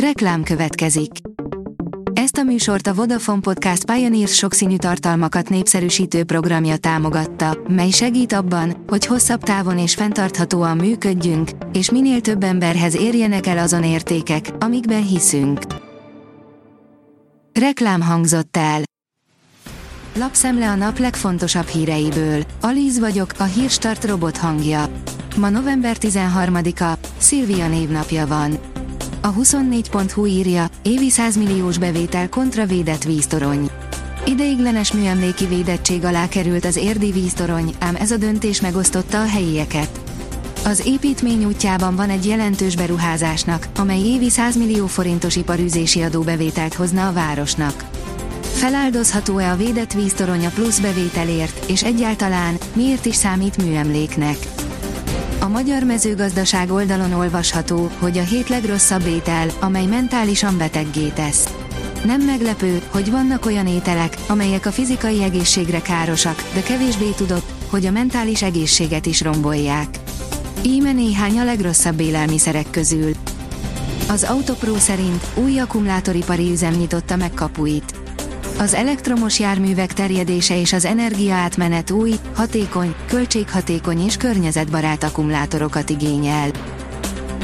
Reklám következik. Ezt a műsort a Vodafone Podcast Pioneers sokszínű tartalmakat népszerűsítő programja támogatta, mely segít abban, hogy hosszabb távon és fenntarthatóan működjünk, és minél több emberhez érjenek el azon értékek, amikben hiszünk. Reklám hangzott el. Lapszemle a nap legfontosabb híreiből. Alíz vagyok, a hírstart robot hangja. Ma november 13-a, Szilvia névnapja van. A 24.hu írja, évi 100 milliós bevétel kontra védett víztorony. Ideiglenes műemléki védettség alá került az érdi víztorony, ám ez a döntés megosztotta a helyieket. Az építmény útjában van egy jelentős beruházásnak, amely évi 100 millió forintos iparűzési adóbevételt hozna a városnak. Feláldozható-e a védett víztorony a plusz bevételért, és egyáltalán miért is számít műemléknek? A magyar mezőgazdaság oldalon olvasható, hogy a hét legrosszabb étel, amely mentálisan beteggé tesz. Nem meglepő, hogy vannak olyan ételek, amelyek a fizikai egészségre károsak, de kevésbé tudott, hogy a mentális egészséget is rombolják. Íme néhány a legrosszabb élelmiszerek közül. Az Autopro szerint új akkumulátoripari üzem nyitotta meg kapuit. Az elektromos járművek terjedése és az energiaátmenet új, hatékony, költséghatékony és környezetbarát akkumulátorokat igényel.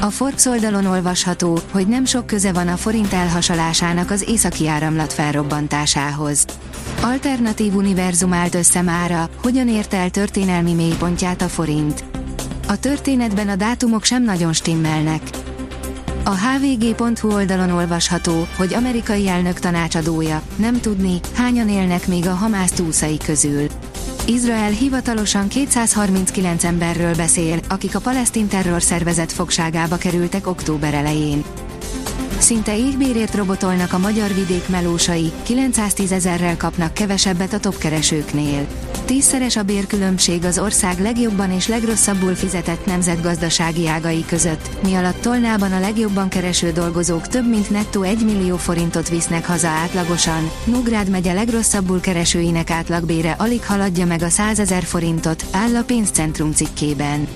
A Forbes oldalon olvasható, hogy nem sok köze van a forint elhasalásának az északi áramlat felrobbantásához. Alternatív univerzum állt össze mára, hogyan ért el történelmi mélypontját a forint. A történetben a dátumok sem nagyon stimmelnek. A hvg.hu oldalon olvasható, hogy amerikai elnök tanácsadója, nem tudni, hányan élnek még a Hamász túszai közül. Izrael hivatalosan 239 emberről beszél, akik a palesztin terrorszervezet fogságába kerültek október elején. Szinte égbérért robotolnak a magyar vidék melósai, 910 ezerrel kapnak kevesebbet a topkeresőknél. Tízszeres a bérkülönbség az ország legjobban és legrosszabbul fizetett nemzetgazdasági ágai között, mi alatt Tolnában a legjobban kereső dolgozók több mint nettó 1 millió forintot visznek haza átlagosan, Nógrád megye legrosszabbul keresőinek átlagbére alig haladja meg a 100 ezer forintot, áll a pénzcentrum cikkében.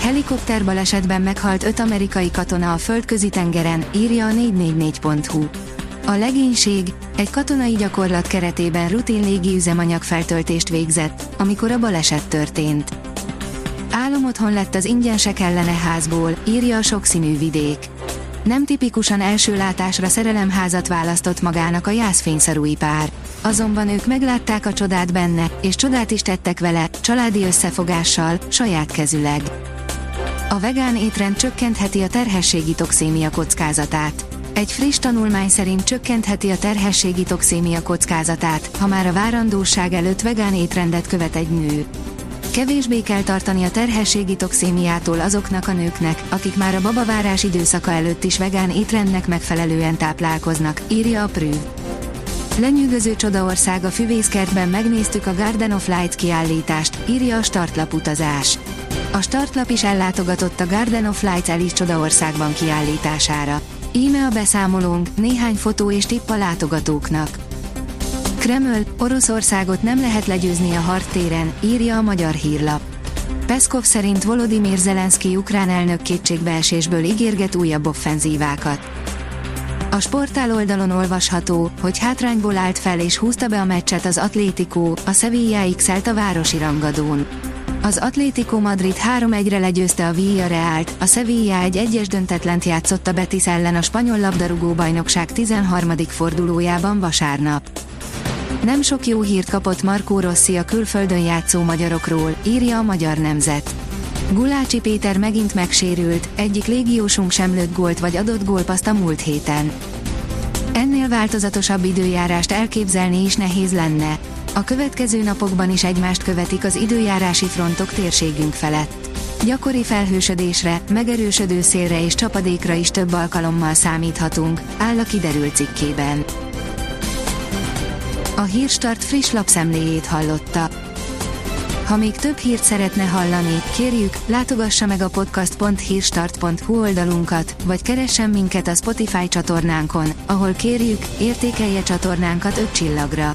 Helikopterbalesetben meghalt öt amerikai katona a földközi tengeren, írja a 444.hu. A legénység egy katonai gyakorlat keretében rutin légi üzemanyag feltöltést végzett, amikor a baleset történt. Álomotthon lett az ingyenesek ellene házból, írja a sokszínű vidék. Nem tipikusan első látásra szerelemházat választott magának a jászfényszarúi pár. Azonban ők meglátták a csodát benne, és csodát is tettek vele, családi összefogással, saját kezüleg. A vegán étrend csökkentheti a terhességi toxémia kockázatát. Egy friss tanulmány szerint csökkentheti a terhességi toxémia kockázatát, ha már a várandóság előtt vegán étrendet követ egy nő. Kevésbé kell tartani a terhességi toxémiától azoknak a nőknek, akik már a babavárás időszaka előtt is vegán étrendnek megfelelően táplálkoznak, írja a Prű. Lenyűgöző csodaország a füvészkertben megnéztük a Garden of Light kiállítást, írja a startlap utazás. A startlap is ellátogatott a Garden of Lights Alice csodaországban kiállítására. Íme a beszámolónk, néhány fotó és tipp a látogatóknak. Kreml, Oroszországot nem lehet legyőzni a hartéren, írja a magyar hírlap. Peszkov szerint Volodymyr Zelenszky ukrán elnök kétségbeesésből ígérget újabb offenzívákat. A sportál oldalon olvasható, hogy hátrányból állt fel és húzta be a meccset az Atlético, a Sevilla x a városi rangadón. Az Atlético Madrid 3-1-re legyőzte a Villarrealt, a Sevilla egy egyes döntetlent játszott a Betis ellen a spanyol labdarúgó bajnokság 13. fordulójában vasárnap. Nem sok jó hírt kapott Markó Rossi a külföldön játszó magyarokról, írja a Magyar Nemzet. Gulácsi Péter megint megsérült, egyik légiósunk sem lőtt gólt vagy adott gólpaszt a múlt héten. Ennél változatosabb időjárást elképzelni is nehéz lenne. A következő napokban is egymást követik az időjárási frontok térségünk felett. Gyakori felhősödésre, megerősödő szélre és csapadékra is több alkalommal számíthatunk, áll a kiderült cikkében. A Hírstart friss lapszemléjét hallotta. Ha még több hírt szeretne hallani, kérjük, látogassa meg a podcast.hírstart.hu oldalunkat, vagy keressen minket a Spotify csatornánkon, ahol kérjük, értékelje csatornánkat 5 csillagra.